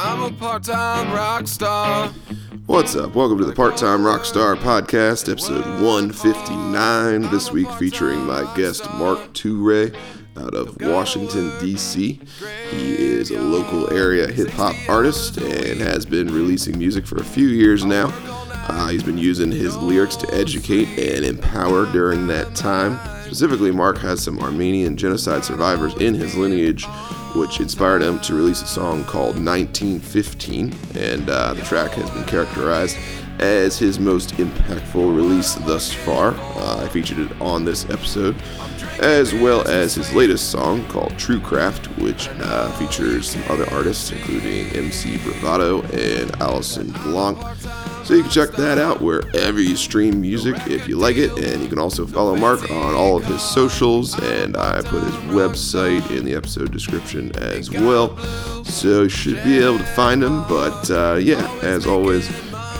I'm a part-time rock star. What's up? Welcome to the Part Time Rockstar Podcast, episode 159. This week featuring my guest Mark Toure out of Washington, D.C. He is a local area hip hop artist and has been releasing music for a few years now. Uh, he's been using his lyrics to educate and empower during that time. Specifically, Mark has some Armenian genocide survivors in his lineage, which inspired him to release a song called 1915, and uh, the track has been characterized as his most impactful release thus far. Uh, I featured it on this episode, as well as his latest song called True Craft, which uh, features some other artists, including MC Bravado and Allison Blanc. So you can check that out wherever you stream music if you like it, and you can also follow Mark on all of his socials, and I put his website in the episode description as well. So you should be able to find him. But uh, yeah, as always,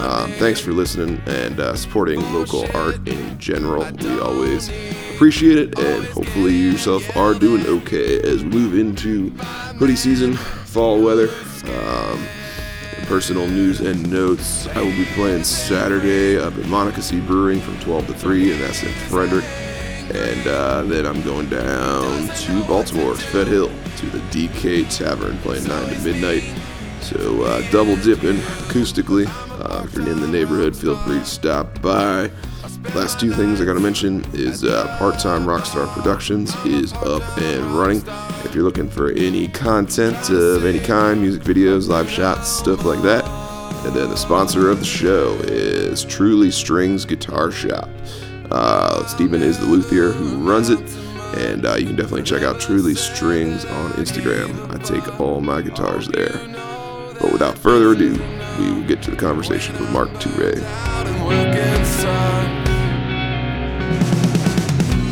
um, thanks for listening and uh, supporting local art in general. We always appreciate it, and hopefully you yourself are doing okay as we move into hoodie season, fall weather. Um, personal news and notes. I will be playing Saturday up at Monocacy Brewing from 12 to 3, and that's in Frederick. And uh, then I'm going down to Baltimore, Fed Hill, to the DK Tavern, playing 9 to midnight. So uh, double dipping acoustically. Uh, if you're in the neighborhood, feel free to stop by. Last two things I gotta mention is uh, Part Time Rockstar Productions is up and running. If you're looking for any content of any kind, music videos, live shots, stuff like that. And then the sponsor of the show is Truly Strings Guitar Shop. Uh, Stephen is the luthier who runs it, and uh, you can definitely check out Truly Strings on Instagram. I take all my guitars there. But without further ado, we will get to the conversation with Mark Toure.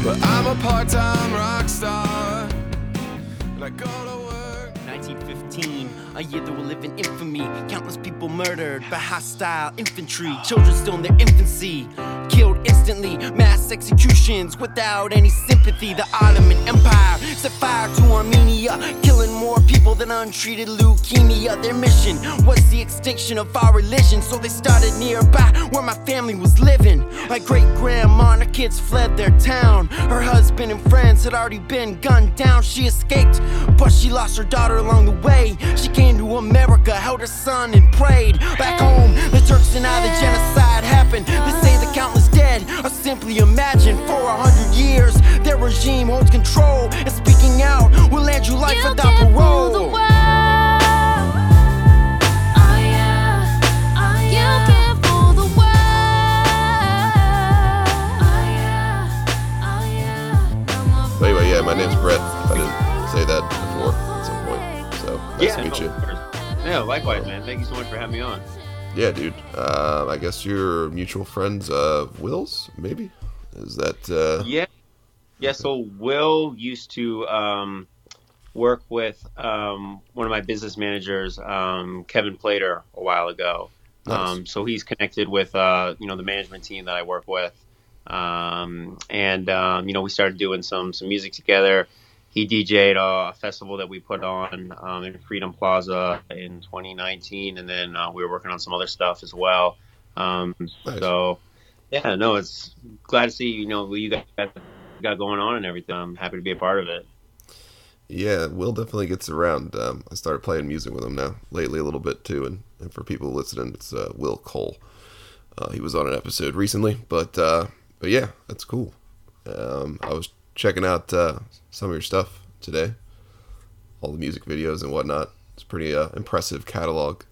But I'm a part-time rock star. A year that will live in infamy. Countless people murdered by hostile infantry. Children still in their infancy, killed instantly. Mass executions without any sympathy. The Ottoman Empire set fire to Armenia, killing more people than untreated leukemia. Their mission was the extinction of our religion, so they started nearby where my family was living. My great grandma and her kids fled their town. Her husband and friends had already been gunned down. She escaped, but she lost her daughter along the way. She came to America, held her son, and prayed. Back home, the Turks deny the genocide happened. They say the countless dead are simply imagined. For a hundred years, their regime holds control. And speaking out will land you life You without can rule parole. world. Oh yeah, oh yeah. You can rule the world. Oh yeah, oh yeah. But anyway, yeah, my name's Brett. I didn't say that before at some point. So nice to meet you. Yeah, likewise, man. Thank you so much for having me on. Yeah, dude. Uh, I guess you're mutual friends of Will's, maybe? Is that uh Yeah, yeah. So Will used to um, work with um, one of my business managers, um, Kevin Plater, a while ago. Nice. Um, so he's connected with uh, you know the management team that I work with, um, and um, you know we started doing some some music together. He DJ'd a festival that we put on um, in Freedom Plaza in 2019, and then uh, we were working on some other stuff as well. Um, Nice. So yeah, no, it's glad to see you know what you got got going on and everything. I'm happy to be a part of it. Yeah, Will definitely gets around. Um, I started playing music with him now lately a little bit too, and, and for people listening, it's uh, Will Cole. Uh, he was on an episode recently, but uh, but yeah, that's cool. Um, I was checking out uh, some of your stuff today, all the music videos and whatnot. It's pretty uh, impressive catalog.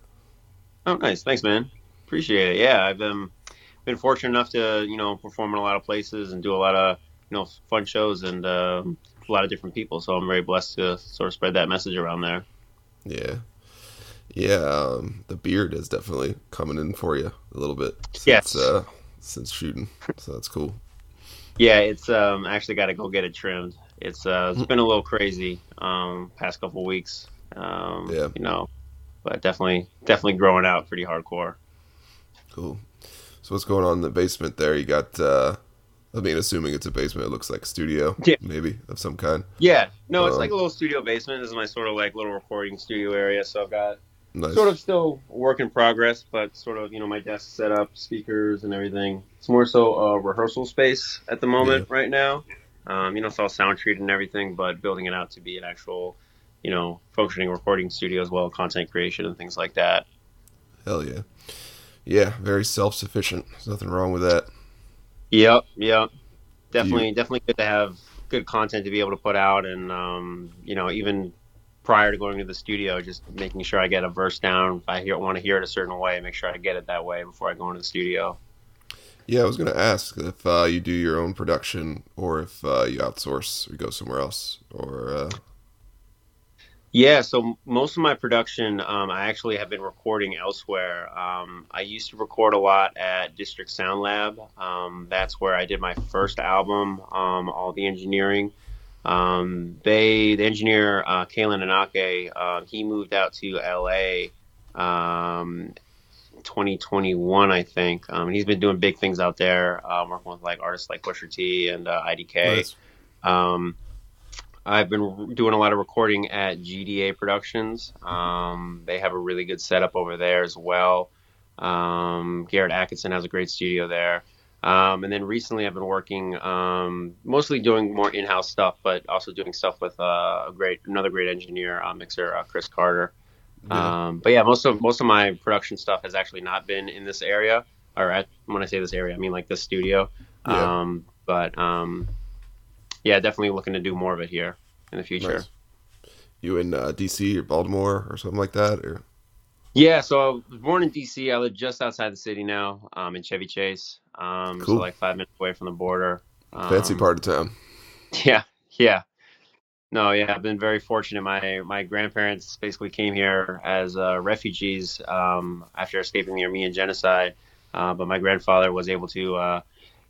Oh, nice, thanks, man. Appreciate it. Yeah, I've been been fortunate enough to you know perform in a lot of places and do a lot of you know fun shows and um, a lot of different people. So I'm very blessed to sort of spread that message around there. Yeah, yeah. Um, the beard is definitely coming in for you a little bit since Yes. uh, since shooting, so that's cool. Yeah, it's um actually got to go get it trimmed. It's uh it's been a little crazy um past couple weeks. Um Yeah. you know, but definitely definitely growing out pretty hardcore. Cool. So what's going on in the basement there? You got uh I mean assuming it's a basement, it looks like a studio, Yeah. maybe, of some kind. Yeah, no, it's Um, like a little studio basement. This is my sort of like little recording studio area. So I've got Nice. sort of still a work in progress, but sort of you know my desk set up, speakers and everything. It's more so a rehearsal space at the moment right now. Um, you know, it's all sound treated and everything, but building it out to be an actual, you know, functioning recording studio as well, content creation and things like that. Hell yeah. Yeah, very self sufficient. There's nothing wrong with that. Yep, yep. Definitely, definitely good to have good content to be able to put out, and um, you know, even prior to going to the studio, just making sure I get a verse down. If I hear, want to hear it a certain way, make sure I get it that way before I go into the studio. Yeah, I was going to ask if uh, you do your own production or if uh, you outsource or go somewhere else or. Uh... Yeah, so most of my production, um, I actually have been recording elsewhere. Um, I used to record a lot at District Sound Lab. Um, that's where I did my first album, um, all the engineering. Um, they, the engineer, uh, Kalen Anake, uh, he moved out to LA um, 2021, I think. Um, he's been doing big things out there, um, working with like artists like Pusha T and uh, IDK. Nice. Um, I've been doing a lot of recording at GDA Productions. Um, they have a really good setup over there as well. Um, Garrett Atkinson has a great studio there. Um, and then recently, I've been working um, mostly doing more in-house stuff, but also doing stuff with uh, a great another great engineer, uh, mixer uh, Chris Carter. Yeah. Um, but yeah, most of most of my production stuff has actually not been in this area, or at, when I say this area, I mean like this studio. Yeah. Um, but um, yeah, definitely looking to do more of it here in the future. Nice. You in uh, DC or Baltimore or something like that? Or Yeah, so I was born in DC. I live just outside the city now, um, in Chevy Chase. Um, Cool. so like five minutes away from the border. Um, fancy part of town? Yeah, yeah. No, yeah, I've been very fortunate. My my grandparents basically came here as uh, refugees um, after escaping the Armenian genocide. Uh, but my grandfather was able to, uh,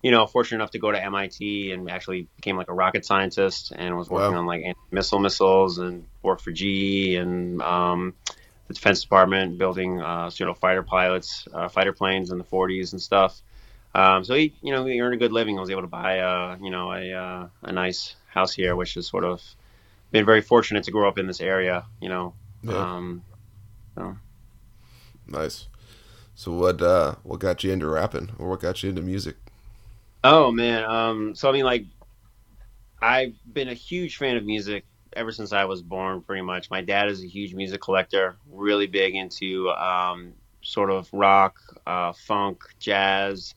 you know, fortunate enough to go to MIT and actually became like a rocket scientist and was working Wow. on like anti missile missiles and worked for GE and um, the Defense Department building, uh, you know, fighter pilots, uh, fighter planes in the 40s and stuff. Um, so he, you know, he earned a good living. I was able to buy, uh, you know, a uh, a nice house here, which has sort of been very fortunate to grow up in this area. You know, Yeah. um, so. Nice. So what uh what got you into rapping or what got you into music? Oh man, um, so I mean, like, I've been a huge fan of music ever since I was born. Pretty much, my dad is a huge music collector, really big into um, sort of rock, uh, funk, jazz,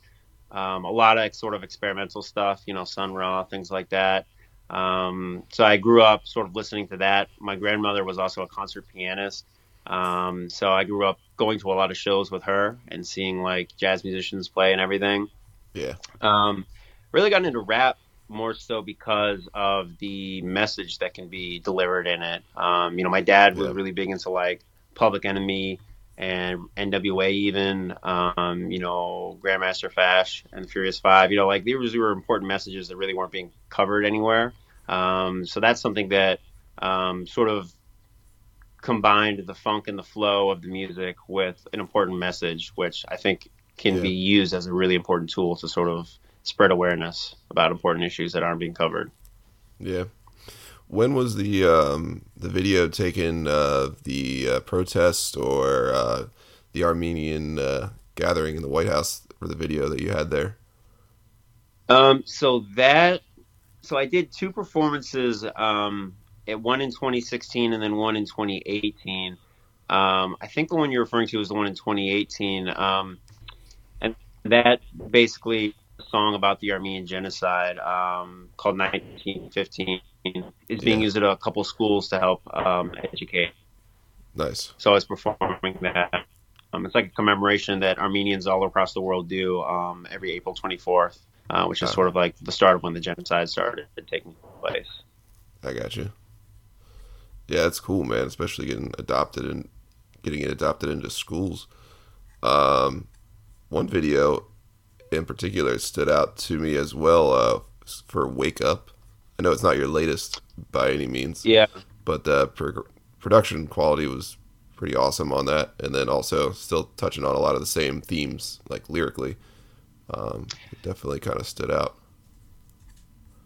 um, a lot of sort of experimental stuff. You know, Sun Ra, things like that. Um, so I grew up sort of listening to that. My grandmother was also a concert pianist. Um, so I grew up going to a lot of shows with her and seeing like jazz musicians play and everything. Yeah. Um, really got into rap more so because of the message that can be delivered in it. Um, you know, my dad was Yeah. really big into like Public Enemy and NWA, even um, you know Grandmaster Flash and the Furious Five. You know, like these were important messages that really weren't being covered anywhere. Um, so that's something that um, sort of combined the funk and the flow of the music with an important message, which I think can Yeah. be used as a really important tool to sort of spread awareness about important issues that aren't being covered. Yeah. When was the um the video taken of the uh, protest or uh, the Armenian uh, gathering in the White House for the video that you had there? Um, so that, so I did two performances, um, at one in 2016 and then one in 2018. Um, I think the one you're referring to is the one in 2018. Um, and that basically song about the Armenian genocide, um, called 1915 is being Yeah. used at a couple schools to help, um, educate. Nice. So I was performing that. Um, it's like a commemoration that Armenians all across the world do um, every April 24th, uh, which is sort of like the start of when the genocide started taking place. I got you. Yeah, it's cool, man. Especially getting adopted and getting it adopted into schools. Um, one video in particular stood out to me as well uh, for "Wake Up." I know it's not your latest by any means, Yeah. but the pro- production quality was pretty awesome on that, and then also still touching on a lot of the same themes, like lyrically. Um, it definitely kind of stood out.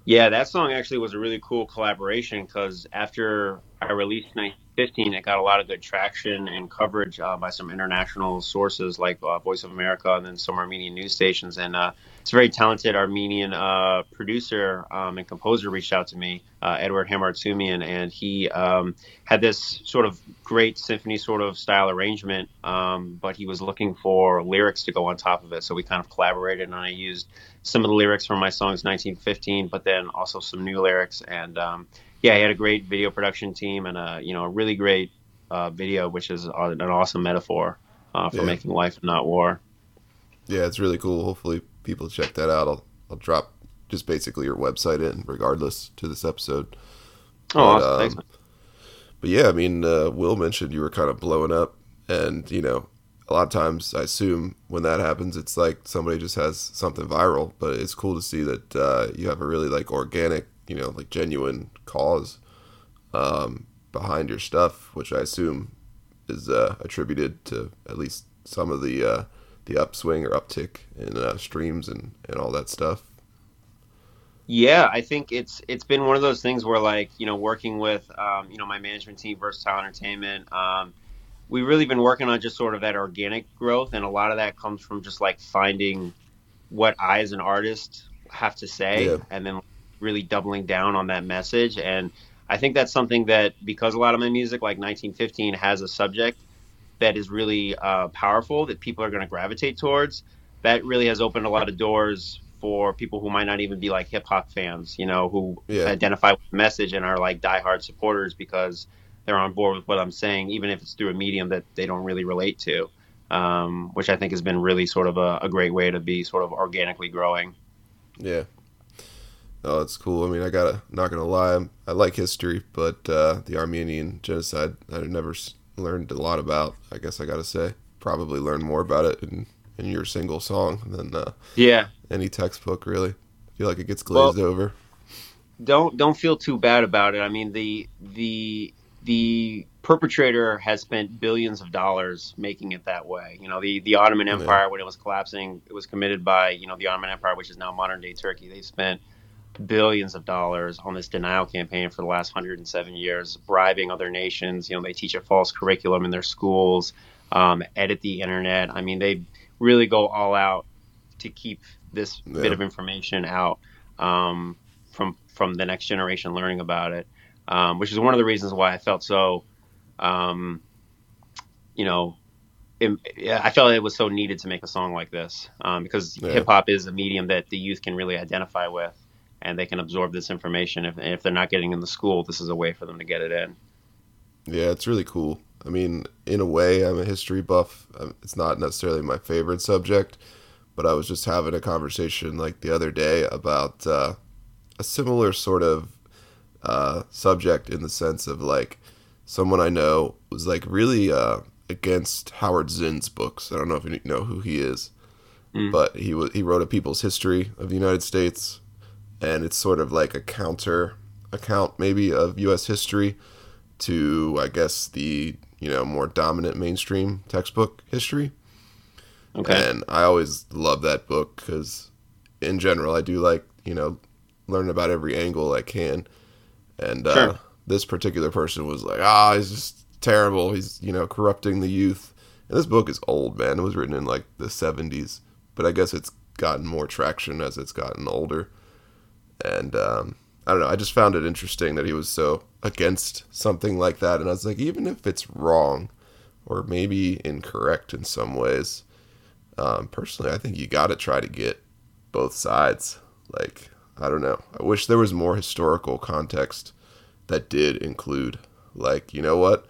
Yeah, that song actually was a really cool collaboration because after I released 1915, it got a lot of good traction and coverage uh, by some international sources like uh, Voice of America and then some Armenian news stations. And uh, it's a very talented Armenian uh, producer um, and composer reached out to me, uh, Edward Hamartsumian, and he um, had this sort of great symphony sort of style arrangement, um, but he was looking for lyrics to go on top of it. So we kind of collaborated, and I used some of the lyrics from my songs 1915, but then also some new lyrics. And um, yeah, he had a great video production team and a you know a really great uh, video, which is an awesome metaphor uh, for Yeah. making life not war. Yeah, it's really cool. Hopefully, people check that out. I'll I'll drop just basically your website in, regardless, to this episode. Oh, But, awesome. um, thanks. Man. But yeah, I mean, uh, Will mentioned you were kind of blowing up, and you know, a lot of times I assume when that happens, it's like somebody just has something viral. But it's cool to see that uh, you have a really like organic, you know, like genuine cause um, behind your stuff, which I assume is uh, attributed to at least some of the uh, the upswing or uptick in uh, streams and and all that stuff. Yeah, I think it's it's been one of those things where like you know working with um, you know my management team, Versatile Entertainment. Um, we've really been working on just sort of that organic growth, and a lot of that comes from just like finding what I as an artist have to say, Yeah. and then really doubling down on that message. And I think that's something that because a lot of my music, like 1915, has a subject that is really uh, powerful that people are going to gravitate towards. That really has opened a lot of doors for people who might not even be like hip hop fans, you know, who Yeah. identify with the message and are like diehard supporters because they're on board with what I'm saying, even if it's through a medium that they don't really relate to. Um, which I think has been really sort of a, a great way to be sort of organically growing. Yeah. Oh, it's cool. I mean, I gotta not gonna lie, I'm, I like history, but uh, the Armenian genocide I never s- learned a lot about. I guess I gotta say, probably learn more about it in in your single song than uh, Yeah, any textbook. Really, I feel like it gets Well- glazed over. don't don't feel too bad about it. I mean, the the the perpetrator has spent billions of dollars making it that way. You know, the the Ottoman Yeah. Empire when it was collapsing, it was committed by you know the Ottoman Empire, which is now modern day Turkey. They spent billions of dollars on this denial campaign for the last 107 years, bribing other nations. You know, they teach a false curriculum in their schools, um, edit the internet. I mean, they really go all out to keep this bit of information out um, from from the next generation learning about it, um, which is one of the reasons why I felt so, um, you know, I felt it was so needed to make a song like this um, because Yeah. hip hop is a medium that the youth can really identify with, and they can absorb this information. If if they're not getting in the school, this is a way for them to get it in. Yeah, it's really cool. I mean, in a way, I'm a history buff. Um, It's not necessarily my favorite subject, but I was just having a conversation like the other day about uh, a similar sort of uh, subject in the sense of like someone I know was like really uh, against Howard Zinn's books. I don't know if you know who he is, Mm. but he was he wrote a People's History of the United States, and it's sort of like a counter account maybe of U.S. history to I guess the you know more dominant mainstream textbook history. Okay. And I always love that book because, in general, I do like you know learn about every angle I can. And uh, this particular person was like, ah, he's just terrible. He's you know corrupting the youth. And this book is old, man. It was written in like the '70s, but I guess it's gotten more traction as it's gotten older. And um, I don't know. I just found it interesting that he was so against something like that. And I was like, even if it's wrong or maybe incorrect in some ways, um, personally, I think you got to try to get both sides. Like, I don't know. I wish there was more historical context that did include, like, you know what?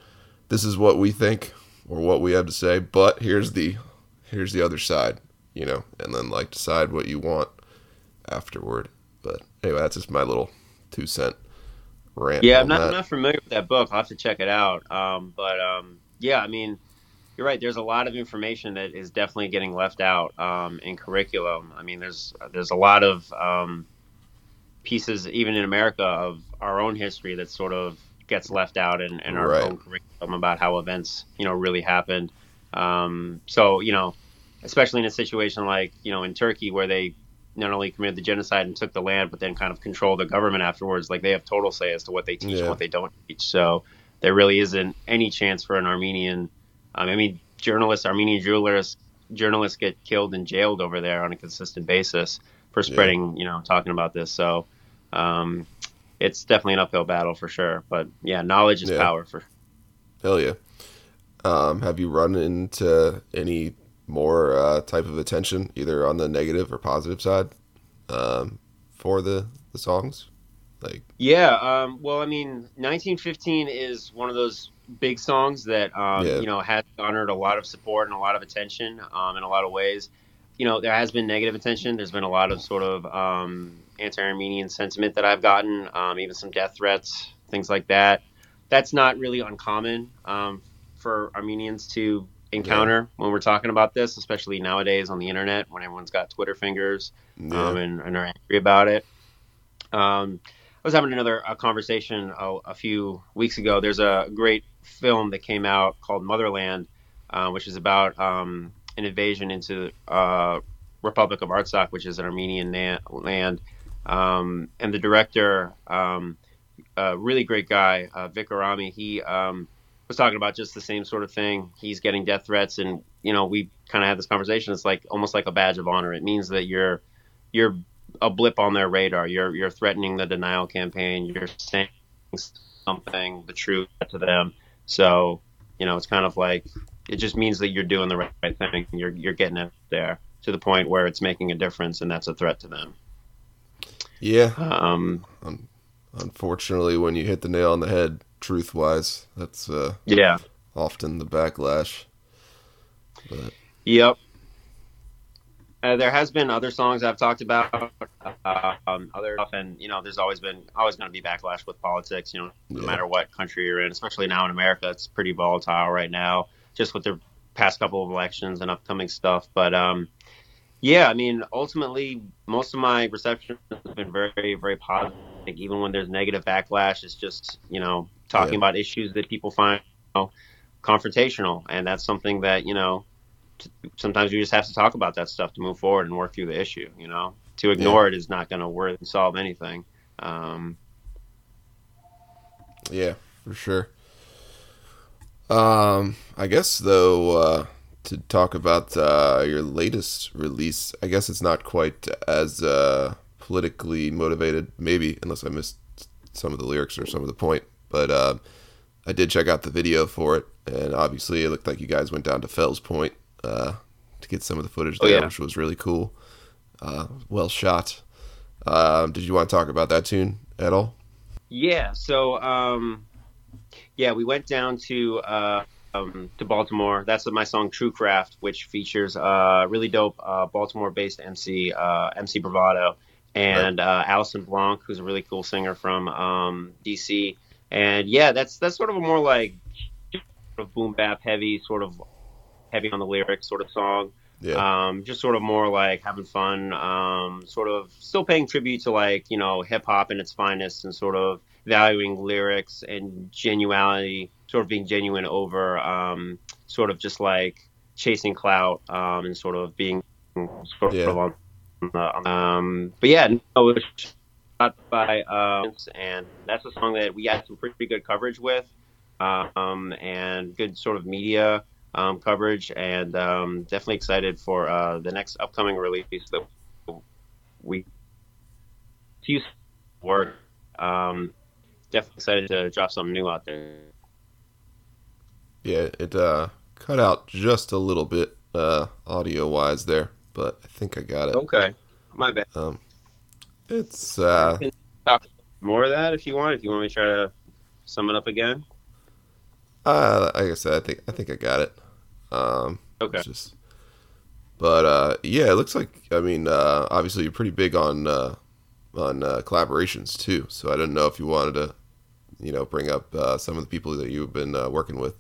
This is what we think or what we have to say, but here's the here's the other side, you know, and then like decide what you want afterward. Anyway, that's just my little two cent rant. Yeah, I'm not. I'm not familiar with that book. I'll have to check it out. Um, but um, yeah, I mean, you're right. There's a lot of information that is definitely getting left out um, in curriculum. I mean, there's there's a lot of um, pieces, even in America, of our own history that sort of gets left out in, in our Right. own curriculum about how events, you know, really happened. Um, so, you know, especially in a situation like, you know, in Turkey where they not only committed the genocide and took the land, but then kind of control the government afterwards. Like they have total say as to what they teach Yeah. and what they don't teach. So, there really isn't any chance for an Armenian. Um, I mean, journalists, Armenian journalists, journalists get killed and jailed over there on a consistent basis for spreading, you know, talking about this. So um, it's definitely an uphill battle for sure. But yeah, knowledge is Yeah. power for Hell yeah. Um, have you run into any more uh, type of attention, either on the negative or positive side, um, for the the songs? Like, Yeah, um, well, I mean, 1915 is one of those big songs that um, Yeah. you know has garnered a lot of support and a lot of attention um, in a lot of ways. You know, there has been negative attention. There's been a lot of sort of um, anti-Armenian sentiment that I've gotten, um, even some death threats, things like that. That's not really uncommon um, for Armenians to encounter when we're talking about this, especially nowadays on the internet when everyone's got Twitter fingers yeah, um, and, and are angry about it. Um, I was having another a conversation a, a few weeks ago. There's a great film that came out called Motherland, uh, which is about um, an invasion into the uh, Republic of Artsakh, which is an Armenian na- land. Um, and the director, um, a really great guy, uh, Vic Gerami, he um, was talking about just the same sort of thing. He's getting death threats, and you know, we kind of had this conversation. It's like almost like a badge of honor. It means that you're you're a blip on their radar. You're you're threatening the denial campaign. You're saying something, the truth to them. So you know, it's kind of like it just means that you're doing the right, thing. You're you're getting it there to the point where it's making a difference, and that's a threat to them. yeah. Um, Unfortunately, when you hit the nail on the head, truth wise, that's uh, yeah. often the backlash. Yep. Uh, there has been other songs I've talked about, uh, um, other stuff, and you know, there's always been always going to be backlash with politics. You know, no Yeah. matter what country you're in, especially now in America, it's pretty volatile right now, just with the past couple of elections and upcoming stuff. But um, yeah, I mean, ultimately, most of my reception has been very, very positive. Like, even when there's negative backlash, it's just you know talking Yeah. about issues that people find you know, confrontational, and that's something that you know sometimes you just have to talk about that stuff to move forward and work through the issue. You know, to ignore it is not going to work and solve anything. Um, Yeah, for sure. Um, I guess though, uh, to talk about uh, your latest release, I guess it's not quite as uh, politically motivated, maybe, unless I missed some of the lyrics or some of the point. But uh, I did check out the video for it, and obviously it looked like you guys went down to Fells Point uh, to get some of the footage Oh, there, yeah. which was really cool. Uh, well shot. Um, did you want to talk about that tune at all? Yeah. So, um, yeah, we went down to uh, um, to Baltimore. That's my song "True Craft," which features uh, really dope uh, Baltimore-based MC uh, MC Bravado and uh, Allison Blanc, who's a really cool singer from um, DC. And yeah, that's that's sort of a more like sort of boom bap heavy, sort of heavy on the lyrics sort of song. Yeah. Um, just sort of more like having fun, um, sort of still paying tribute to like, you know, hip hop in its finest and sort of valuing lyrics and genuality, sort of being genuine over um, sort of just like chasing clout um, and sort of being sort Yeah. of on the, um, but yeah, no, it was shot by, um, and that's a song that we had some pretty good coverage with, um, and good sort of media um, coverage, and um, definitely excited for uh, the next upcoming release that we few work. Um, definitely excited to drop something new out there. Yeah, it uh, cut out just a little bit uh, audio wise there, but I think I got it. Okay, my bad. It's uh, Talk more of that if you want. If you want me to try to sum it up again. uh, like I said, I think I think I got it. Um, Okay. just, but uh, yeah, it looks like I mean, uh, obviously you're pretty big on uh, on uh, collaborations too. So I didn't know if you wanted to, you know, bring up uh, some of the people that you've been uh, working with,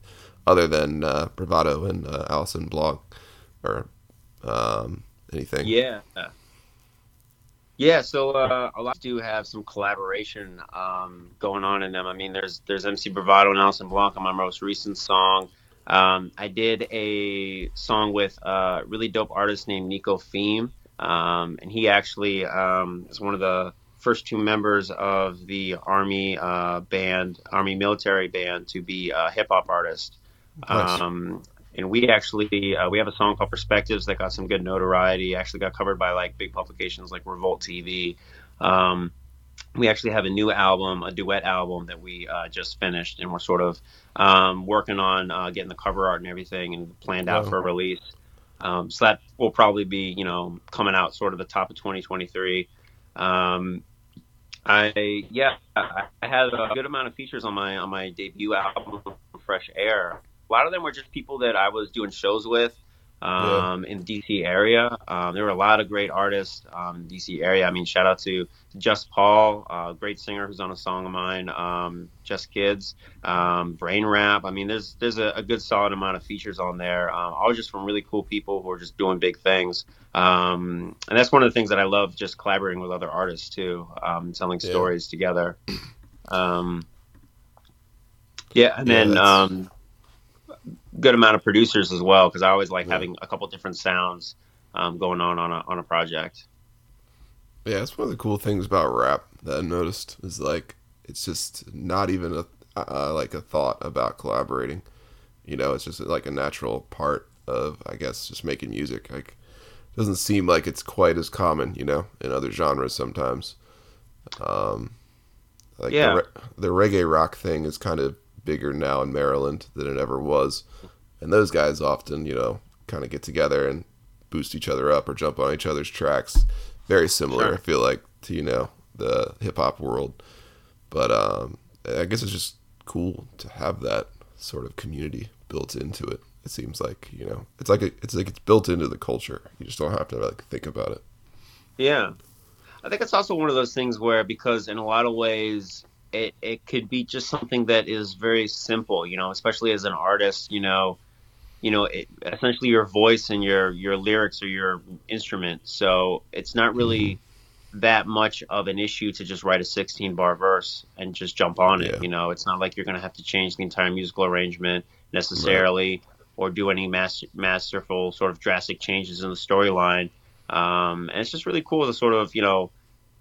other than uh, Bravado and uh, Allison Blanc, or um, anything. Yeah. Yeah, so uh, a lot do have some collaboration um, going on in them. I mean, there's there's MC Bravado and Allison Blanc on my most recent song. Um, I did a song with a really dope artist named Nico Theme, um, and he actually um, is one of the first two members of the army uh, band, army military band, to be a hip hop artist. Nice. And we actually uh, we have a song called Perspectives that got some good notoriety. Actually, got covered by like big publications like Revolt TV. Um, we actually have a new album, a duet album that we uh, just finished, and we're sort of um, working on uh, getting the cover art and everything, and planned out Wow. for release. Um, so that will probably be, you know, coming out sort of the top of 2023. Um, I yeah, I had a good amount of features on my on my debut album, Fresh Air. A lot of them were just people that I was doing shows with um, in the DC area. Um, there were a lot of great artists um, in the DC area. I mean, shout out to Just Paul, uh, great singer who's on a song of mine. Um, Just Kids, um, Brain Rap. I mean, there's there's a, a good solid amount of features on there. Um, all just from really cool people who are just doing big things. Um, and that's one of the things that I love, just collaborating with other artists too, um, telling Yeah. stories together. Um, yeah, and Yeah, then um, good amount of producers as well because I always like Yeah. having a couple different sounds um, going on on a, on a project. Yeah, that's one of the cool things about rap that I noticed is like it's just not even a uh, like a thought about collaborating. You know, it's just like a natural part of I guess just making music. Like it doesn't seem like it's quite as common, you know, in other genres sometimes. Um, like Yeah. the, re- the reggae rock thing is kind of bigger now in Maryland than it ever was, and those guys often, you know, kind of get together and boost each other up or jump on each other's tracks. Very similar, Sure. I feel like, to you know the hip hop world. But um, I guess it's just cool to have that sort of community built into it. It seems like you know, it's like a, it's like it's built into the culture. You just don't have to like think about it. Yeah, I think it's also one of those things where because in a lot of ways it it could be just something that is very simple, you know, especially as an artist, you know, you know, it, essentially your voice and your your lyrics are your instrument, so it's not really that much of an issue to just write a 16 bar verse and just jump on it. Yeah. You know, it's not like you're going to have to change the entire musical arrangement necessarily or do any mas- masterful sort of drastic changes in the storyline. Um, and it's just really cool to sort of, you know,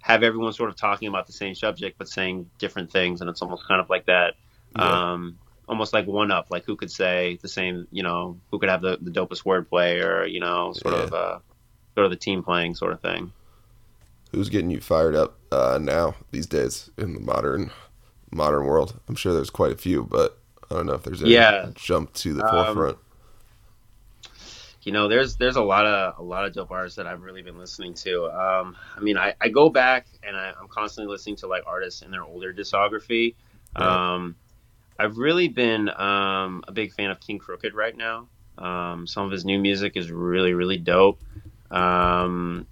have everyone sort of talking about the same subject but saying different things. And it's almost kind of like that. Yeah. Um, almost like one up, like who could say the same, you know, who could have the, the dopest wordplay or, you know, sort Yeah. of, uh, sort of the team playing sort of thing. Who's getting you fired up uh, now these days in the modern modern world? I'm sure there's quite a few, but I don't know if there's any Yeah. jump to the Um, forefront. You know there's there's a lot of a lot of dope artists that i've really been listening to. Um i mean i, I go back and I, i'm constantly listening to like artists in their older discography. Right. um i've really been um a big fan of KXNG Crooked right now. Um some of his new music is really really dope. Um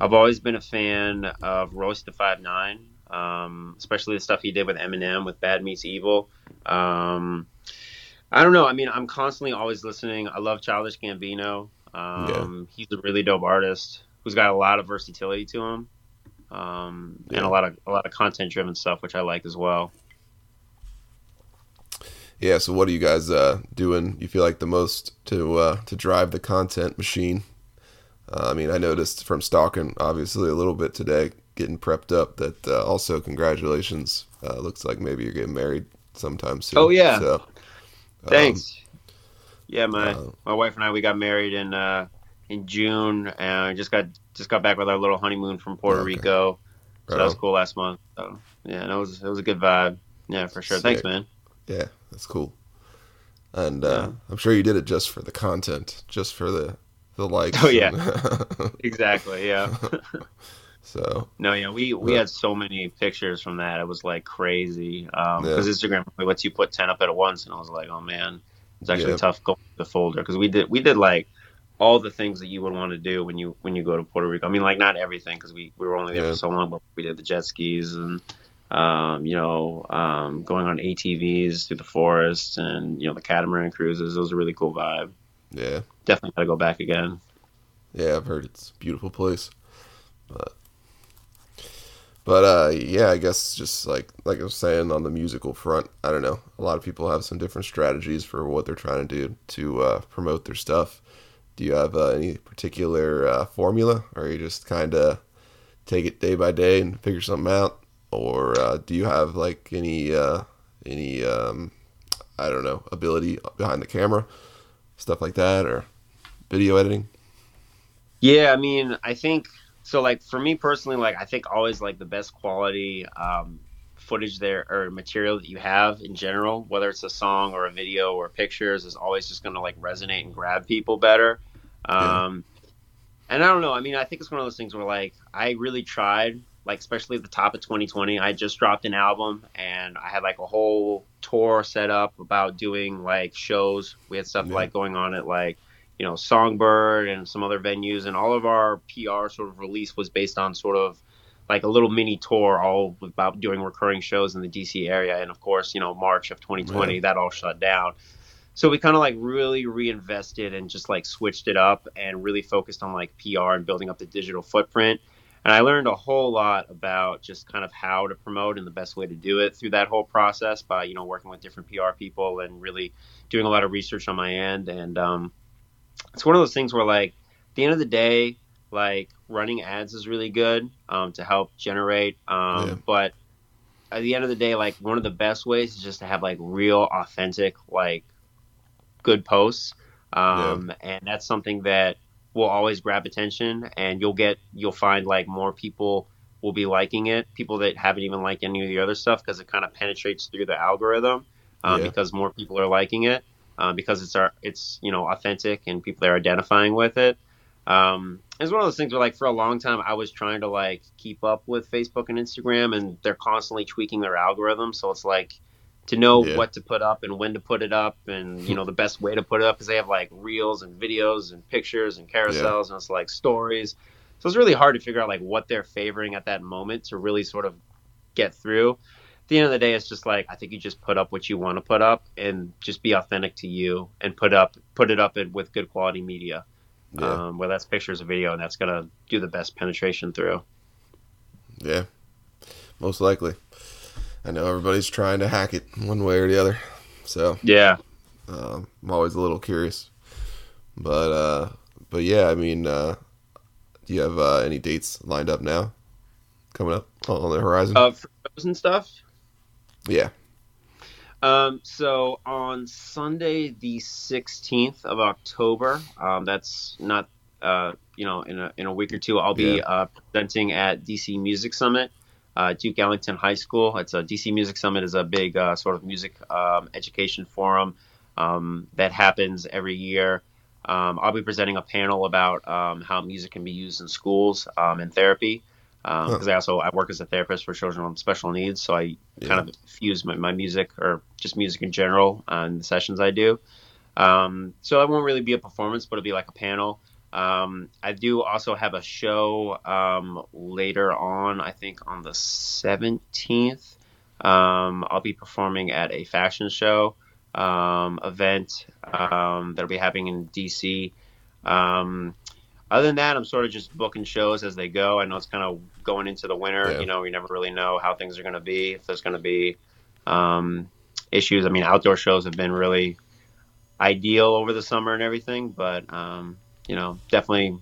i've always been a fan of royce the five nine um especially the stuff he did with eminem with bad meets evil. Um I don't know. I mean, I'm constantly always listening. I love Childish Gambino. Um, He's a really dope artist who's got a lot of versatility to him, um, and a lot of a lot of content driven stuff, which I like as well. Yeah. So what are you guys uh, doing? You feel like the most to uh, to drive the content machine? Uh, I mean, I noticed from stalking obviously a little bit today, getting prepped up. That uh, also congratulations. Uh, looks like maybe you're getting married sometime soon. Oh, yeah. So um, Thanks. yeah, my uh, my wife and I we got married in uh, in June, and just got just got back with our little honeymoon from Puerto Okay. Rico. So Right that was cool last month. So yeah, and it was it was a good vibe. Yeah, for sure. Thanks, man. Yeah, that's cool. And uh, Yeah. I'm sure you did it just for the content, just for the the likes. Oh, yeah. and- Exactly. Yeah. so No, yeah, we we had so many pictures from that. It was like crazy. Um, Yeah. because Instagram lets you put ten up at once, and I was like, oh man, it's actually Yeah. tough going to the folder because we did we did like all the things that you would want to do when you when you go to Puerto Rico. I mean, like not everything because we we were only there Yeah. for so long, but we did the jet skis and. Um, you know, um, going on ATVs through the forest and you know the catamaran cruises. It was a really cool vibe. yeah, Definitely gotta go back again. yeah, I've heard it's a beautiful place. But but uh, yeah, I guess just like like I was saying on the musical front, I don't know. A lot of people have some different strategies for what they're trying to do to uh, promote their stuff. Do you have uh, any particular uh, formula, or you just kind of take it day by day and figure something out, or uh, do you have like any uh, any um, I don't know ability behind the camera, stuff like that, or video editing? Yeah, I mean, I think so. Like for me personally, like I think always like the best quality um, footage there or material that you have in general, whether it's a song or a video or pictures, is always just going to like resonate and grab people better. Um, And I don't know. I mean, I think it's one of those things where like I really tried, like especially at the top of 2020. I just dropped an album and I had like a whole tour set up about doing like shows. We had stuff Yeah. like going on at like you know Songbyrd and some other venues, and all of our PR sort of release was based on sort of like a little mini tour, all about doing recurring shows in the DC area. And of course, you know March of 2020, Yeah. that all shut down. So we kind of like really reinvested and just like switched it up and really focused on like PR and building up the digital footprint. And I learned a whole lot about just kind of how to promote and the best way to do it through that whole process by, you know, working with different PR people and really doing a lot of research on my end. And um, it's one of those things where, like, at the end of the day, like running ads is really good um, to help generate. Um, Yeah. But at the end of the day, like, one of the best ways is just to have like real, authentic, like, good posts. Um, And that's something that will always grab attention and you'll get you'll find like more people will be liking it people that haven't even liked any of the other stuff because it kind of penetrates through the algorithm um, Yeah. because more people are liking it um, because it's our it's you know authentic and people are identifying with it. Um, it's one of those things where like for a long time i was trying to like keep up with facebook and instagram and they're constantly tweaking their algorithm. So it's like to know Yeah. what to put up and when to put it up and you know the best way to put it up because they have like reels and videos and pictures and carousels and it's like stories. So it's really hard to figure out like what they're favoring at that moment to really sort of get through the end of the day it's just like i think you just put up what you want to put up and just be authentic to you and put up put it up in, with good quality media Yeah, um, whether that's pictures or video and that's going to do the best penetration through yeah, most likely. I know everybody's trying to hack it one way or the other, so yeah um, I'm always a little curious. But uh, but yeah, I mean, uh, do you have uh, any dates lined up now? Coming up on the horizon? uh, and stuff yeah, Um, so on Sunday, the 16th of October, um, that's not, uh, you know, in a, in a week or two, I'll be Yeah. uh, presenting at DC Music Summit, uh, Duke Ellington High School. It's a DC Music Summit is a big uh, sort of music um, education forum um, that happens every year. Um, I'll be presenting a panel about um, how music can be used in schools um, and therapy. Because I also I work as a therapist for children with special needs, so I kind of fuse my, my music or just music in general in the sessions I do. Um, so it won't really be a performance, but it'll be like a panel. Um, I do also have a show um, later on, I think on the 17th. Um, I'll be performing at a fashion show um, event um, that'll be happening in DC. Um, other than that, I'm sort of just booking shows as they go. I know it's kind of going into the winter. Yeah. You know, you never really know how things are going to be. If there's going to be um, issues. I mean, outdoor shows have been really ideal over the summer and everything, but um, you know, definitely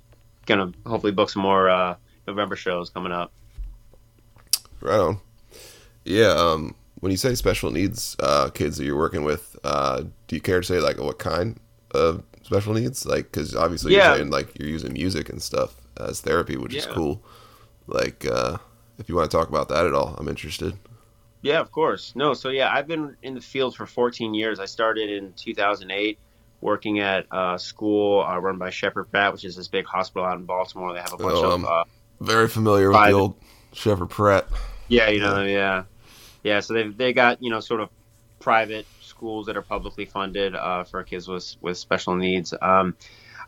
gonna hopefully book some more uh, November shows coming up. right on. Yeah, um, when you say special needs uh, kids that you're working with, uh, do you care to say like what kind of special needs? Like, because obviously Yeah. you're saying like you're using music and stuff as therapy, which is cool. Like, uh, if you want to talk about that at all, I'm interested. Yeah, of course. No, so yeah, I've been in the field for 14 years. I started in 2008 working at a school uh, run by Sheppard Pratt, which is this big hospital out in Baltimore. They have a bunch Oh, of uh, Very familiar with the old Sheppard Pratt. Yeah, you know, yeah, yeah. So they they got you know sort of private schools that are publicly funded uh, for kids with with special needs. Um,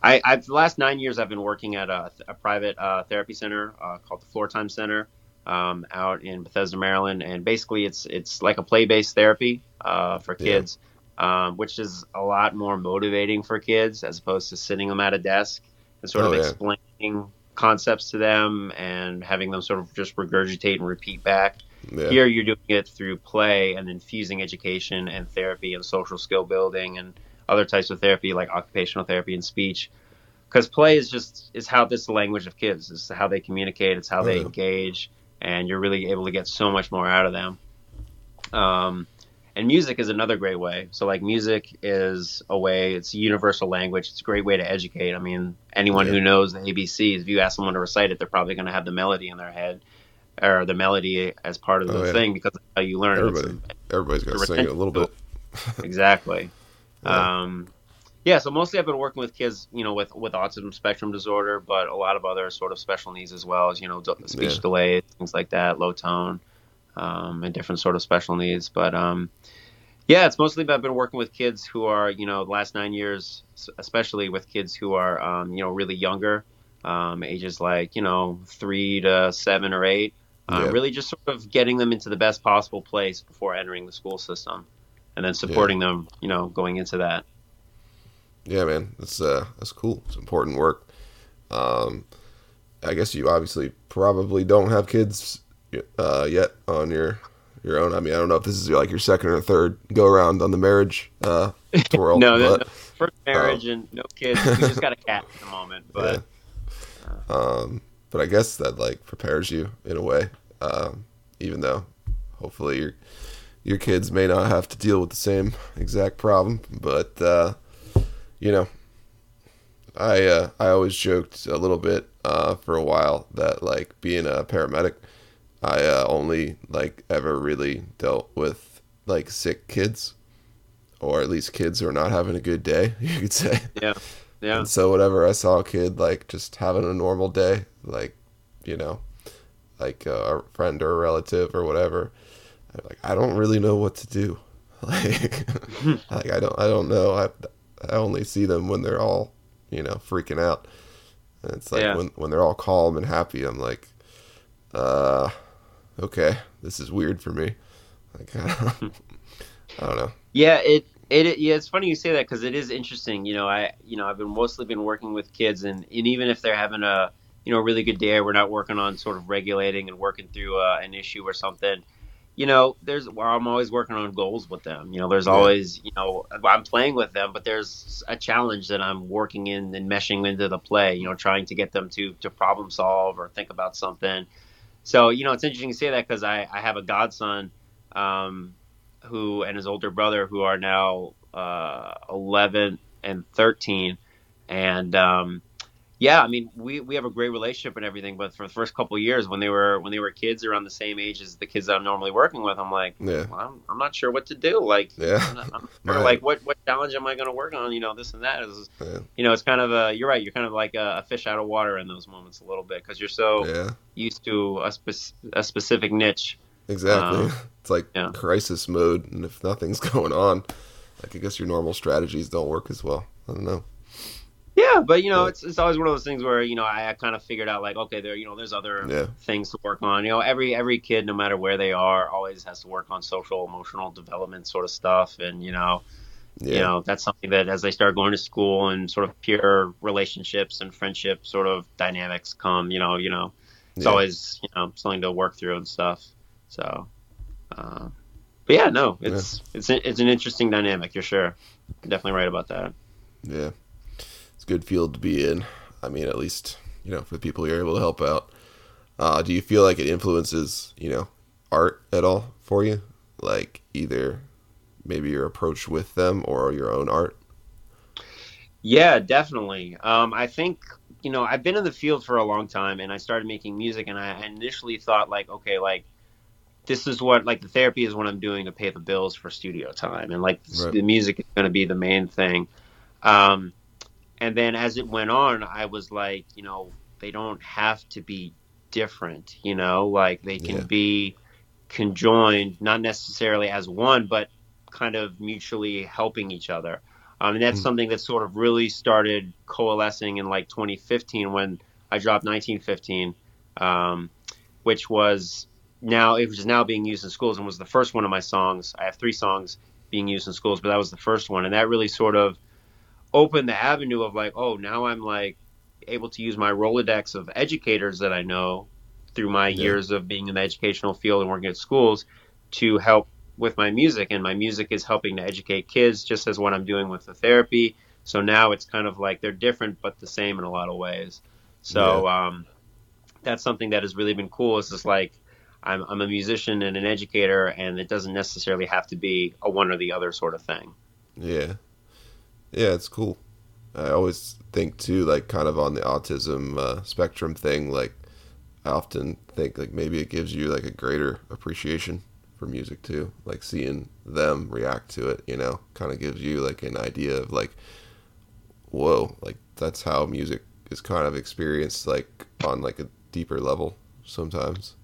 I I've the last nine years I've been working at a, a private uh, therapy center uh, called the Floortime Center um, out in Bethesda, Maryland, and basically it's it's like a play based therapy uh, for Yeah. kids. Um, which is a lot more motivating for kids as opposed to sitting them at a desk and sort Oh, of yeah. explaining concepts to them and having them sort of just regurgitate and repeat back. Yeah. Here, you're doing it through play and infusing education and therapy and social skill building and other types of therapy like occupational therapy and speech because play is just is how this language of kids. is how they communicate. It's how they yeah. engage, and you're really able to get so much more out of them. Um, and music is another great way. So like music is a way. It's a universal language. It's a great way to educate. I mean, anyone Yeah. who knows the ABCs, if you ask someone to recite it, they're probably going to have the melody in their head or the melody as part of the Oh, yeah. thing because how you learn. it. It's Everybody, everybody's got to sing it a little bit. exactly. Yeah. Um, yeah, so mostly I've been working with kids, you know, with with autism spectrum disorder, but a lot of other sort of special needs as well as you know, speech Yeah. delays, things like that, low tone, um, and different sort of special needs. But um, yeah, it's mostly I've been working with kids who are, you know, the last nine years, especially with kids who are, um, you know, really younger, um, ages like you know three to seven or eight. Um, Yeah. Really, just sort of getting them into the best possible place before entering the school system, and then supporting them, you know, going into that. Yeah, man, that's uh, that's cool. It's important work. Um, I guess you obviously probably don't have kids uh, yet on your your own. I mean, I don't know if this is like your second or third go around on the marriage uh, twirl. no, but, no, first marriage and no kids. We just got a cat at the moment, but Yeah. Um, but I guess that like prepares you in a way, um, even though hopefully your your kids may not have to deal with the same exact problem. But uh, you know, I uh, I always joked a little bit uh, for a while that like being a paramedic, I uh, only like ever really dealt with like sick kids, or at least kids who are not having a good day. You could say. yeah, yeah, And so whenever I saw a kid like just having a normal day, like you know, like uh, a friend or a relative or whatever, I'm like I don't really know what to do. Like, like I don't I don't know. I I only see them when they're all you know freaking out. And it's like Yeah. when when they're all calm and happy, I'm like, uh, okay, this is weird for me. Like I don't, I don't know. yeah. It. It, yeah, it's funny you say that because it is interesting. You know, I, you know, I've been mostly been working with kids, and, and even if they're having a, you know, a really good day, we're not working on sort of regulating and working through uh, an issue or something. You know, there's well, I'm always working on goals with them. You know, there's Yeah. always, you know, I'm playing with them, but there's a challenge that I'm working in and meshing into the play. You know, trying to get them to to problem solve or think about something. So, you know, it's interesting to say that because I, I have a godson um, who and his older brother who are now uh, 11 and 13. And um, yeah, I mean, we, we have a great relationship and everything. But for the first couple of years, when they were when they were kids around the same age as the kids that I'm normally working with, I'm like, Yeah. well, I'm, I'm not sure what to do. Like, Yeah. I'm, not- I'm sure, like what what challenge am I going to work on? You know, this and that is, Yeah. you know, it's kind of a you're right. You're kind of like a, a fish out of water in those moments a little bit because you're so Yeah. used to a, spec- a specific niche. Exactly. Um, it's like yeah. crisis mode, and if nothing's going on, like I guess your normal strategies don't work as well. I don't know. Yeah, but you know, it's it's always one of those things where you know I, I kind of figured out like okay, there you know there's other Yeah. things to work on. You know, every every kid, no matter where they are, always has to work on social emotional development sort of stuff, and you know, Yeah. you know that's something that as they start going to school and sort of peer relationships and friendship sort of dynamics come, you know, you know, it's Yeah. always you know something to work through and stuff. So, uh, but yeah, no, it's it's it's an interesting dynamic. You're sure, definitely right about that. Yeah. It's a good field to be in. I mean, at least, you know, for the people you're able to help out. Uh, do you feel like it influences, you know, art at all for you? Like either maybe your approach with them or your own art? Yeah, definitely. Um, I think you know I've been in the field for a long time, and I started making music, and I initially thought like, okay, like this is what like the therapy is what I'm doing to pay the bills for studio time, and like Right. the music is going to be the main thing. Um, and then as it went on, I was like, you know, they don't have to be different, you know, like they can Yeah. be conjoined, not necessarily as one, but kind of mutually helping each other. Um, and that's Mm. something that sort of really started coalescing in like 2015 when I dropped 1915, um, which was now it was now being used in schools and was the first one of my songs. I have three songs being used in schools, but that was the first one, and that really sort of opened the avenue of like, oh, now I'm like able to use my Rolodex of educators that I know through my Yeah. years of being in the educational field and working at schools to help with my music and my music is helping to educate kids just as what I'm doing with the therapy So now it's kind of like they're different but the same in a lot of ways. So um, that's something that has really been cool. It's just like I'm, I'm a musician and an educator, and it doesn't necessarily have to be a one or the other sort of thing. Yeah. Yeah, it's cool. I always think too, like kind of on the autism uh, spectrum thing. Like, I often think like maybe it gives you like a greater appreciation for music too. Like seeing them react to it, you know, kind of gives you like an idea of like, whoa, like that's how music is kind of experienced like on like a deeper level sometimes.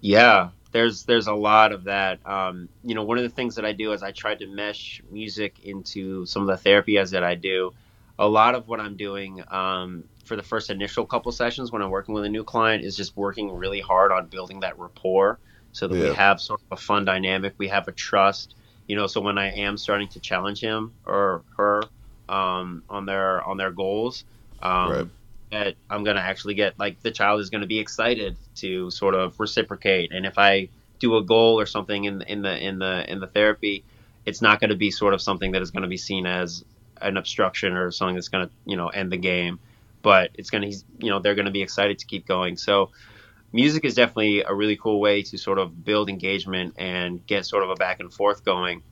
Yeah, there's there's a lot of that. Um, you know, one of the things that I do is I try to mesh music into some of the therapy as that I do. A lot of what I'm doing um, for the first initial couple sessions when I'm working with a new client is just working really hard on building that rapport so that Yeah. we have sort of a fun dynamic. We have a trust. You know, so when I am starting to challenge him or her um, on their on their goals, um, Right. That I'm gonna actually get like the child is gonna be excited to sort of reciprocate. And if I do a goal or something in in the in the in the therapy, it's not gonna be sort of something that is gonna be seen as an obstruction or something that's gonna you know end the game. But it's gonna you know they're gonna be excited to keep going. So music is definitely a really cool way to sort of build engagement and get sort of a back and forth going.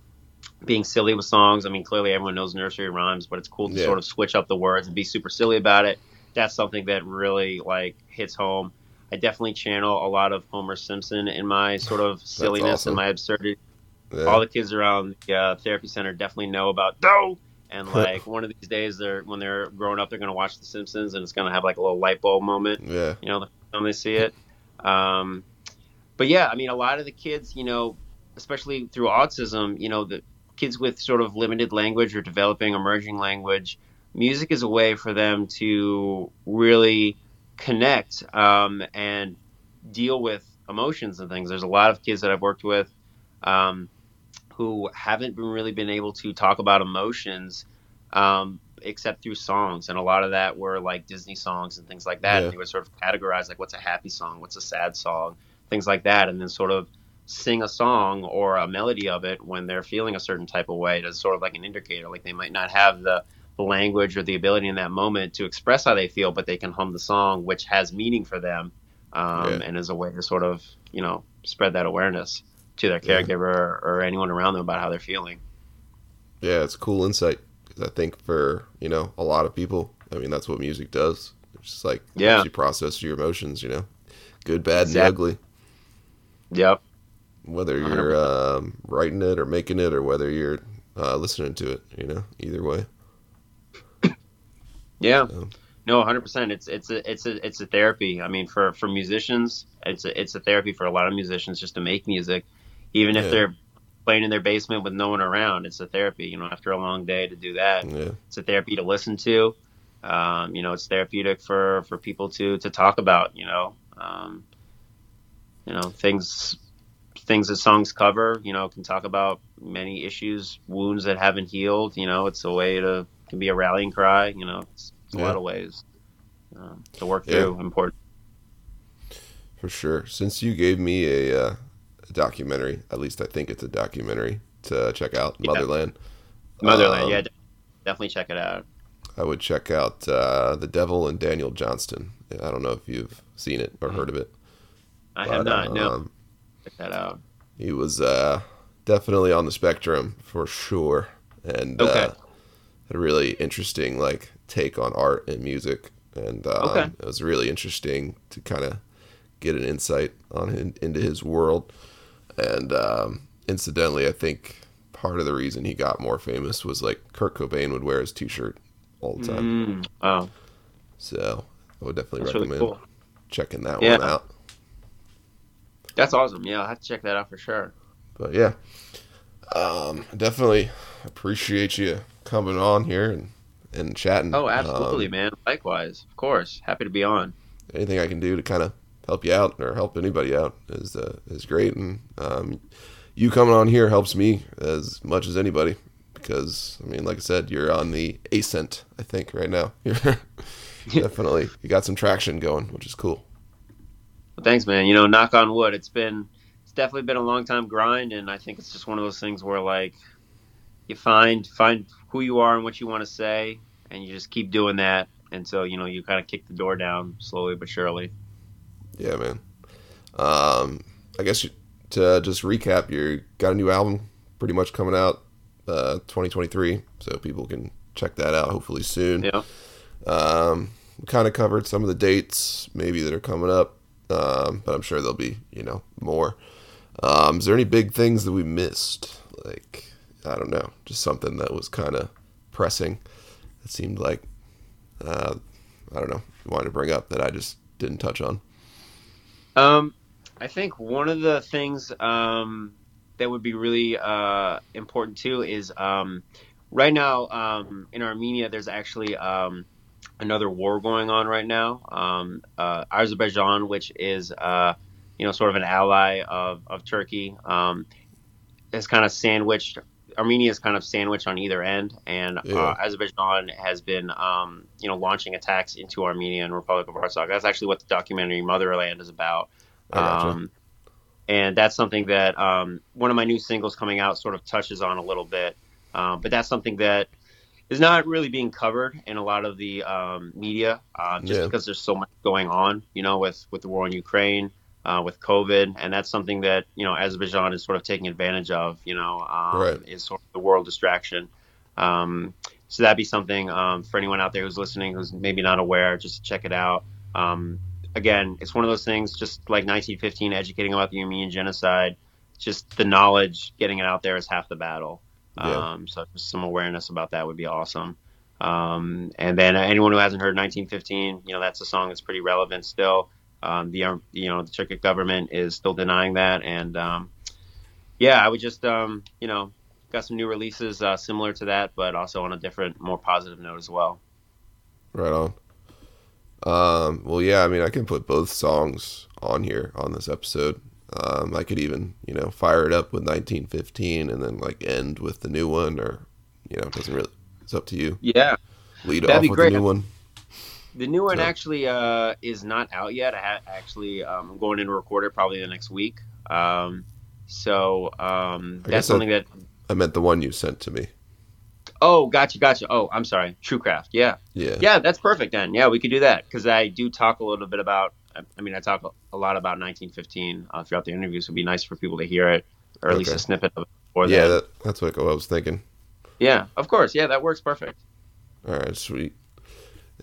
Being silly with songs, I mean, clearly everyone knows nursery rhymes, but it's cool to Yeah. sort of switch up the words and be super silly about it. That's something that really like hits home. I definitely channel a lot of Homer Simpson in my sort of silliness awesome. and my absurdity. Yeah. All the kids around the uh, therapy center definitely know about D'oh. And like one of these days, they're when they're growing up, they're gonna watch The Simpsons, and it's gonna have like a little light bulb moment yeah. you know, the time they see it. Um, but yeah, I mean, a lot of the kids, you know, especially through autism, you know, the kids with sort of limited language or developing emerging language, music is a way for them to really connect um, and deal with emotions and things. There's a lot of kids that I've worked with um, who haven't been really been able to talk about emotions um, except through songs, and a lot of that were like Disney songs and things like that. Yeah. And they would sort of categorize like what's a happy song, what's a sad song, things like that, and then sort of sing a song or a melody of it when they're feeling a certain type of way. As sort of like an indicator, like they might not have the language or the ability in that moment to express how they feel, but they can hum the song, which has meaning for them, um, Yeah. and is a way to sort of you know spread that awareness to their Yeah. caregiver or, or anyone around them about how they're feeling. Yeah, it's cool insight. 'Cause I think for you know a lot of people, I mean that's what music does. It's just like Yeah. you process your emotions. You know, good, bad, Exactly. and ugly. Yep. Whether you're um, writing it or making it, or whether you're uh, listening to it. You know, either way. Yeah. So- No, hundred percent. It's it's a it's a it's a therapy. I mean, for for musicians, it's a it's a therapy for a lot of musicians just to make music, even if they're playing in their basement with no one around. It's a therapy. You know, after a long day to do that, Yeah, it's a therapy to listen to. Um, you know, it's therapeutic for for people to to talk about. You know, um, you know things things that songs cover. You know, can talk about many issues, wounds that haven't healed. You know, it's a way to can be a rallying cry. You know, it's, it's a lot of ways um, to work Yeah. through. Important. for sure. Since you gave me a, uh, a documentary, at least I think it's a documentary to check out, Yeah. Motherland. Motherland, Um, yeah, definitely check it out. I would check out uh, The Devil and Daniel Johnston. I don't know if you've seen it or heard of it. I but, have not. No, um, check that out. He was uh, definitely on the spectrum for sure, and Okay. A really interesting like take on art and music, and um, Okay. it was really interesting to kind of get an insight on him, into his world. And um, incidentally, I think part of the reason he got more famous was like Kurt Cobain would wear his T-shirt all the time, Mm, oh, so I would definitely that's really recommend cool. checking that Yeah. one out. That's awesome. Yeah, I'll have to check that out for sure. But yeah, um, definitely appreciate you coming on here and, and chatting. Oh, absolutely, Um, man. Likewise, of course. Happy to be on. anything I can do to kind of help you out or help anybody out is uh, is great. And um, you coming on here helps me as much as anybody because I mean, like I said, you're on the ascent. I think right now you're definitely you got some traction going, which is cool. Well, thanks, man. You know, knock on wood. It's been, it's definitely been a long time grind, and I think it's just one of those things where, like, you find find who you are and what you want to say, and you just keep doing that until you know you kind of kick the door down slowly but surely. Yeah, man. Um, I guess you, to just recap, you got a new album pretty much coming out uh, 2023, so people can check that out hopefully soon. Yeah. Um, kind of covered some of the dates maybe that are coming up, um, but I'm sure there'll be you know more. Um, is there any big things that we missed? Like I don't know, just something that was kind of pressing. It seemed like uh, I don't know, wanted to bring up that I just didn't touch on. Um, I think one of the things um, that would be really uh, important too is um, right now um, in Armenia, there's actually um, another war going on right now. Um, uh, Azerbaijan, which is uh, you know sort of an ally of, of Turkey, is kind of sandwiched. Armenia is kind of sandwiched on either end, and Yeah. uh, Azerbaijan has been, um, you know, launching attacks into Armenia and Republic of Artsakh. That's actually what the documentary Motherland is about. Gotcha. Um, and that's something that um, one of my new singles coming out sort of touches on a little bit. Um, but that's something that is not really being covered in a lot of the um, media, uh, just Yeah. because there's so much going on, you know, with with the war in Ukraine, uh, with COVID, and that's something that you know Azerbaijan is sort of taking advantage of. You know, um, Right. is sort of the world distraction. Um, so that'd be something um, for anyone out there who's listening who's maybe not aware, just check it out. Um, again, it's one of those things, just like 1915, educating about the Armenian genocide. Just the knowledge, getting it out there is half the battle. Yeah. Um, so just some awareness about that would be awesome. Um, and then uh, anyone who hasn't heard 1915, you know, that's a song that's pretty relevant still. Um, the um, you know the Turkic government is still denying that, and um, yeah, I would just um, you know got some new releases uh, similar to that, but also on a different, more positive note as well. Right on. Um, well, yeah, I mean, I can put both songs on here on this episode. Um, I could even, you know, fire it up with 1915 and then like end with the new one, or you know, it doesn't really. It's up to you. Yeah, Lead That'd off with great. the new one. The new one actually uh, is not out yet. I ha- actually um, I'm going in to record it probably the next week. Um, so um, that's something that. I meant the one you sent to me. Oh, gotcha, gotcha. Oh, I'm sorry. Truecraft. Yeah, Yeah. yeah, that's perfect. Then yeah, we could do that because I do talk a little bit about. I- I mean, I talk a lot about 1915 uh, throughout the interview, so it'd be nice for people to hear it or at least a snippet of it. Before yeah, that, that's what I was thinking. yeah, of course. Yeah, that works perfect. All right, sweet.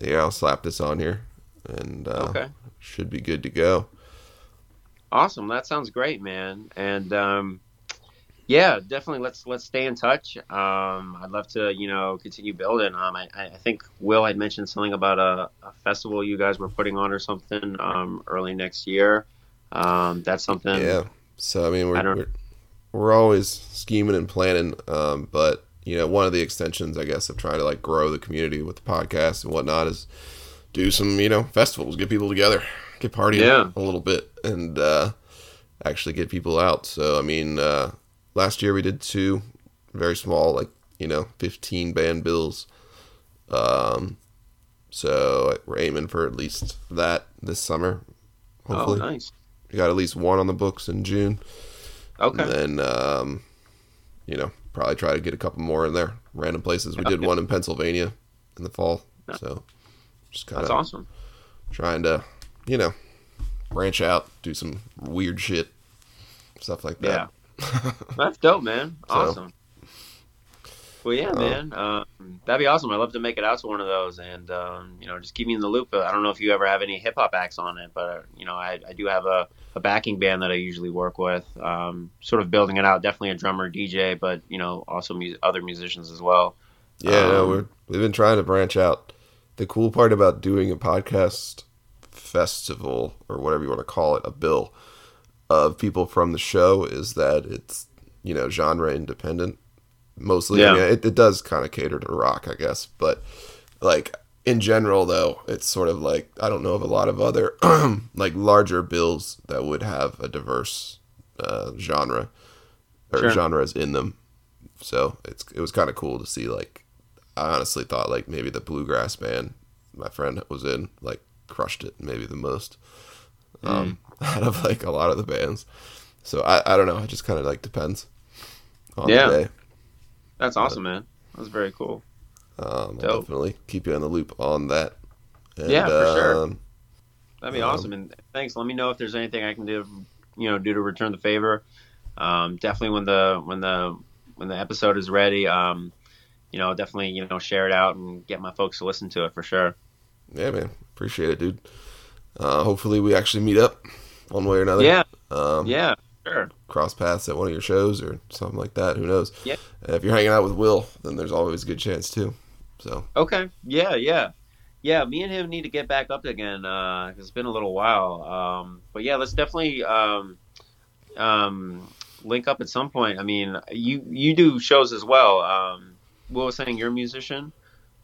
Yeah, I'll slap this on here, and uh, Okay. should be good to go. Awesome. That sounds great, man. And um, yeah, definitely. Let's let's stay in touch. Um, I'd love to, you know, continue building. Um, I, I think Will had mentioned something about a, a festival you guys were putting on or something um, early next year. Um, that's something. Yeah. So I mean, we're don't- we're, we're always scheming and planning, um, but you know, one of the extensions, I guess, of trying to like grow the community with the podcast and whatnot is do some you know festivals, get people together, get partying Yeah. a little bit, and uh, actually get people out. So I mean, uh, last year we did two very small, like you know, fifteen band bills. Um, so we're aiming for at least that this summer. Oh, Hopefully, nice. we got at least one on the books in June. Okay. And then, um, you know, probably try to get a couple more in there. Random places. We did one in Pennsylvania in the fall. So just kind That's of awesome. trying to, you know, branch out, do some weird shit, stuff like that. Yeah, that's dope, man. So- Awesome. Well, yeah, Um, man. Um, that'd be awesome. I'd love to make it out to one of those, and um, you know, just keep me in the loop. I don't know if you ever have any hip hop acts on it, but you know, I, I do have a, a backing band that I usually work with. Um, sort of building it out. Definitely a drummer, DJ, but you know, also mu- other musicians as well. Yeah, no, Um, we're, we've been trying to branch out. The cool part about doing a podcast festival or whatever you want to call it, a bill of people from the show is that it's you know genre independent mostly. I Yeah. mean, it, it does kind of cater to rock, I guess, but like in general though, it's sort of like I don't know of a lot of other like larger bills that would have a diverse uh, genre or Sure. genres in them. So it's it was kind of cool to see. Like I honestly thought like maybe the bluegrass band my friend was in like crushed it maybe the most um, out of like a lot of the bands. So I I don't know. It just kind of like depends on Yeah. the day. That's awesome, man. That's very cool. Um, I'll definitely keep you in the loop on that. And, Yeah, for sure. um, That'd be Um, awesome. And thanks. Let me know if there's anything I can do, you know, do to return the favor. Um, definitely when the when the when the episode is ready, um, you know, definitely you know share it out and get my folks to listen to it for sure. Yeah, man. Appreciate it, dude. Uh, hopefully, we actually meet up one way or another. Yeah, Um, yeah, sure. Cross paths at one of your shows or something like that. Who knows? Yeah. And if you're hanging out with Will, then there's always a good chance too. So Okay. Yeah, yeah, yeah. Me and him need to get back up again. Uh, it's been a little while. Um, but yeah, let's definitely um, um, link up at some point. I mean, you you do shows as well. Um, Will was saying you're a musician.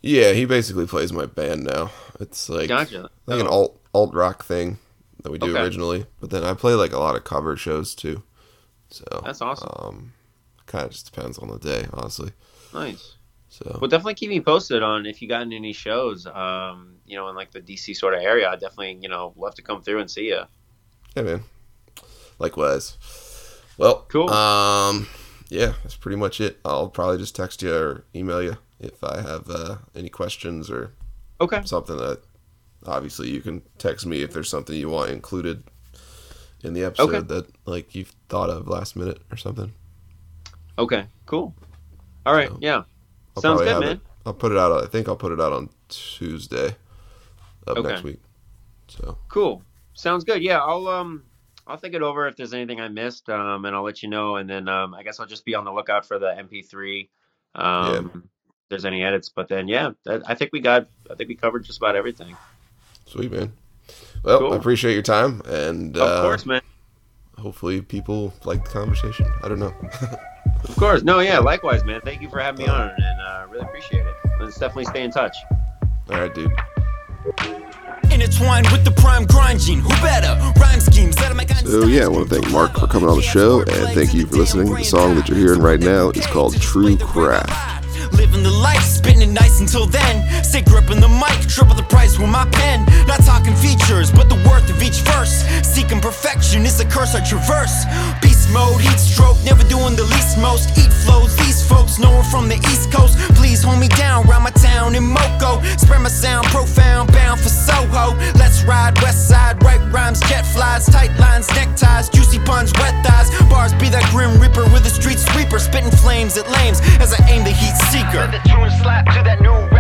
yeah, he basically plays my band now. It's like Gotcha. like an Oh. alt alt rock thing that we do Okay. originally, but then I play like a lot of cover shows too. So That's awesome. Um, kind of just depends on the day, honestly. Nice. So Well, definitely keep me posted on if you got any shows. Um, you know, in like the DC sort of area. I definitely, you know, love to come through and see you. yeah, man. Likewise. Well, Cool. Um, yeah, that's pretty much it. I'll probably just text you or email you if I have uh, any questions or Okay. something that. Obviously, you can text me if there's something you want included in the episode Okay. that like you've thought of last minute or something. Okay. Cool. All right. So, yeah. I'll Sounds good, man. It, I'll put it out. I think I'll put it out on Tuesday of Okay. next week. So Cool. Sounds good. Yeah, I'll um I'll think it over if there's anything I missed, um, and I'll let you know. And then um, I guess I'll just be on the lookout for the MP3. Um, If there's any edits, but then yeah, that, I think we got. I think we covered just about everything. Sweet, man. Well, Cool. I appreciate your time, and Of uh, course, man. hopefully people like the conversation. I don't know. Of course. No, yeah. Likewise, man. Thank you for having me on, and uh, really appreciate it. Let's definitely stay in touch. All right, dude. Intertwined with the prime grinding. Who better? Rhyme schemes that make So yeah, I want to thank Mark for coming on the show, and thank you for listening. The song that you're hearing right now is called True Craft. Living the life, spitting it nice until then. Stay gripping the mic, triple the price with my pen. Not talking features, but the worth of each verse. Seeking perfection is a curse I traverse. Beast mode, heat stroke, never doing the least most. Eat flows, these folks know we're from the east coast. Please hold me down, round my town in Moco. Spread my sound profound, bound for Soho. Let's ride west side, right rhymes, jet flies, tight lines, neckties, juicy puns, wet thighs. Bars be that grim reaper with a street sweeper, spitting flames at lames as I aim the heat seeker. The tune slap to that new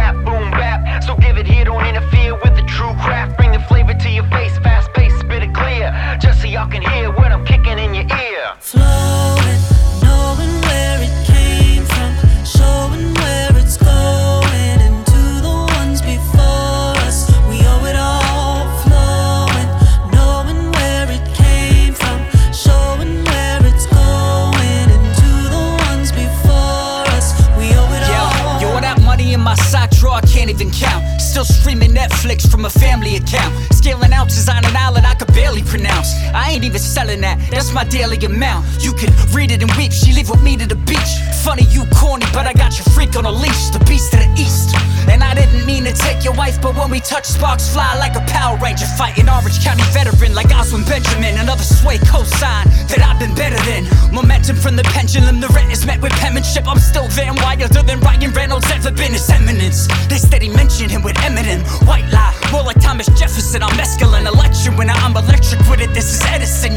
daily amount. You can read it and weep, she leave with me to the beach. Funny, you corny, but I got your freak on a leash, the beast of the east. And I didn't mean to take your wife, but when we touch, sparks fly like a Power Ranger fighting Orange County veteran like Oswin Benjamin. Another sway cosign that I've been better than. Momentum from the pendulum, the rent is met with penmanship. I'm still Van Wilder than Ryan Reynolds ever been his eminence. They steady mention him with Eminem. White lie, more like Thomas Jefferson. I'm mescaline, electric when I'm electric with it. This is Edison,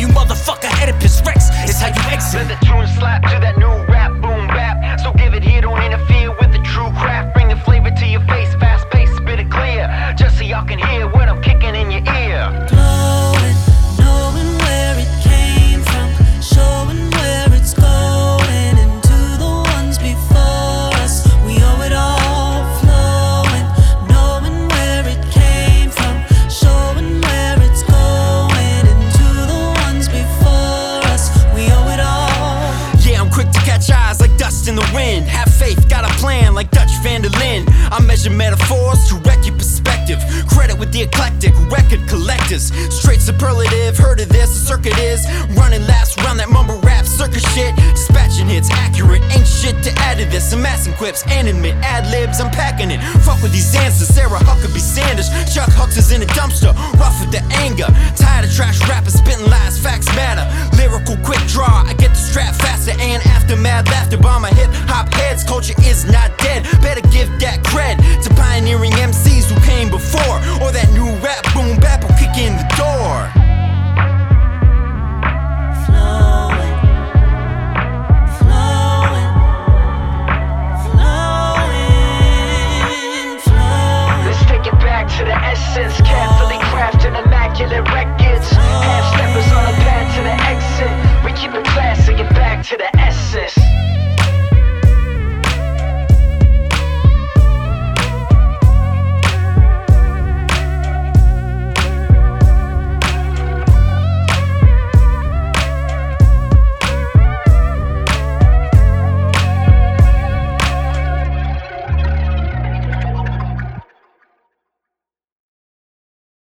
Let the Measure metaphors to wreck your perspective. Credit with the eclectic record collectors. Straight superlative, heard of this? The circuit is running laps round that mumble rap circus shit. Dispatching hits accurate, ain't shit to add to this. Amassing quips, animate ad libs, I'm packing it. Fuck with these answers, Sarah Huckabee Sanders. Chuck Hucks is in a dumpster, rough with the anger. Tired of trash rappers spitting lies, facts matter. Lyrical quick draw, I get the strap faster and aftermath laughter by my hip hop heads. Culture